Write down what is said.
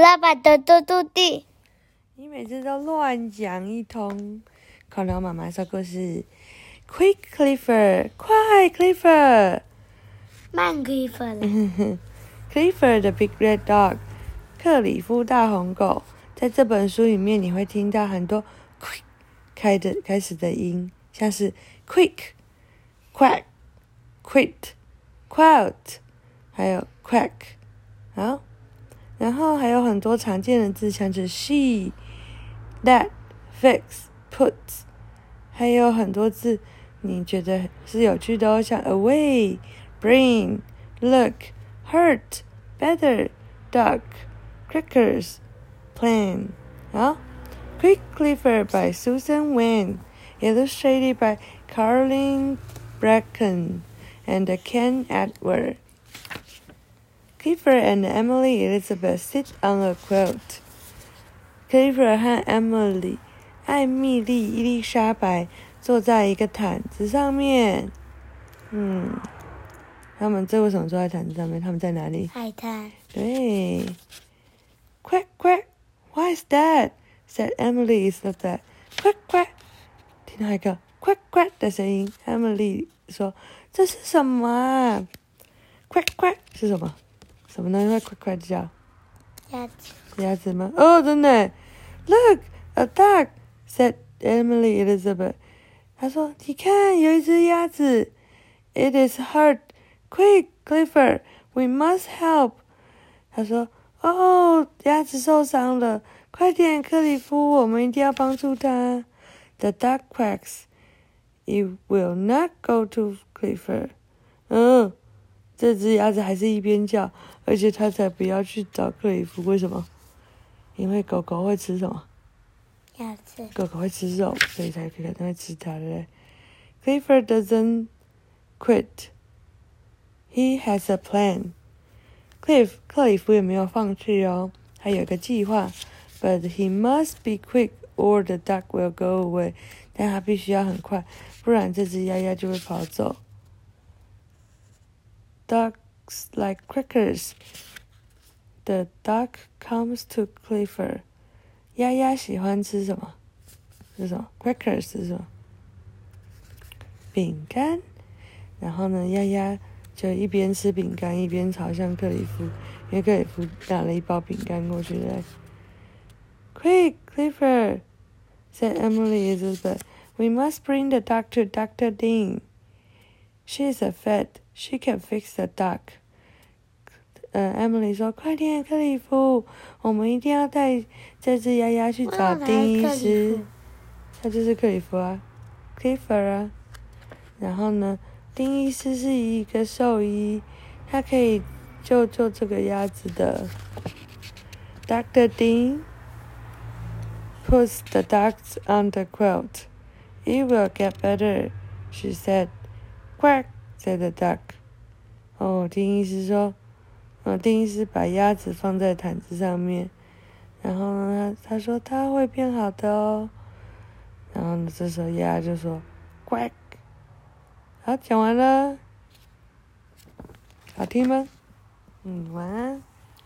老板的嘟嘟地。你每次都乱讲一通。恐龙妈妈说故事：Quick Clifford，快 Clifford，慢 Clifford。Clifford the Big Red Dog，克里夫大红狗。在这本书里面，你会听到很多 quick 开的开始的音，像是 quick、quack、quit、quiet，还有 quack。好，然后还有很多常见的字，像是 she、that、fix、put，还有很多字你觉得是有趣的哦，像 away、bring、look、hurt、better、duck、crackers、plan。好，Quick Clifford by Susan Wayne, illustrated by Caroline Bracken and Ken Edward. Clifford and Emily Elizabeth sit on a quilt. Clifford 和 Emily 艾米丽伊丽莎白坐在一个毯子上面。嗯，他们这为什么坐在毯子上面？他们在哪里？海滩。对。Quack quack, why is that? said Emily Elizabeth. Quack quack，听到一个 quack quack 的声音。Emily 说：“这是什么啊？”Quack quack 是什么？ 什么东西会 quack quack 叫？鸭子。鸭子吗？哦，真的。Look, a duck, said Emily Elizabeth. 她说：“你看，有一只鸭子。It is hurt. Quick, Clifford, we must help. 她说：“哦，鸭子受伤了，快点，克里夫，我们一定要帮助它。” The duck quacks. It will not go to Clifford. 嗯， 这只鸭子还是一边叫，而且它才不要去找克里夫。为什么？因为狗狗会吃什么？鸭子。狗狗会吃肉，所以才可能会吃它，对不对？Clifford doesn't quit. He has a plan. Cliff 克里夫也没有放弃哦，他有一个计划，but he must be quick or the duck will go away. 但他必须要很快，不然这只鸭鸭就会跑走。Ducks like crackers. The duck comes to Clifford. 鸭鸭喜欢吃什么？是什么？Crackers 是什么？饼干。然后呢，鸭鸭就一边吃饼干一边朝向克里夫，因为克里夫拿了一包饼干过去的。Quick, Clifford, said Emily Elizabeth. We must bring the duck to Dr. Dean. She is a vet. She can fix the duck. 呃，Emily 说：“快点，克里夫，我们一定要带这只鸭鸭去找丁医师。他就是克里夫啊，Clifford 啊。然后呢，丁医师是一个兽医，他可以救救这个鸭子的。Dr. Dean puts the ducks on the quilt. It will get better, she said. Quack, Said the duck. 哦，丁医师说。呃，丁医师把鸭子放在毯子上面，然后呢，他说他会变好的哦。然后呢，这时候鸭就说：“quack。”好，讲完了，好听吗？嗯，晚安。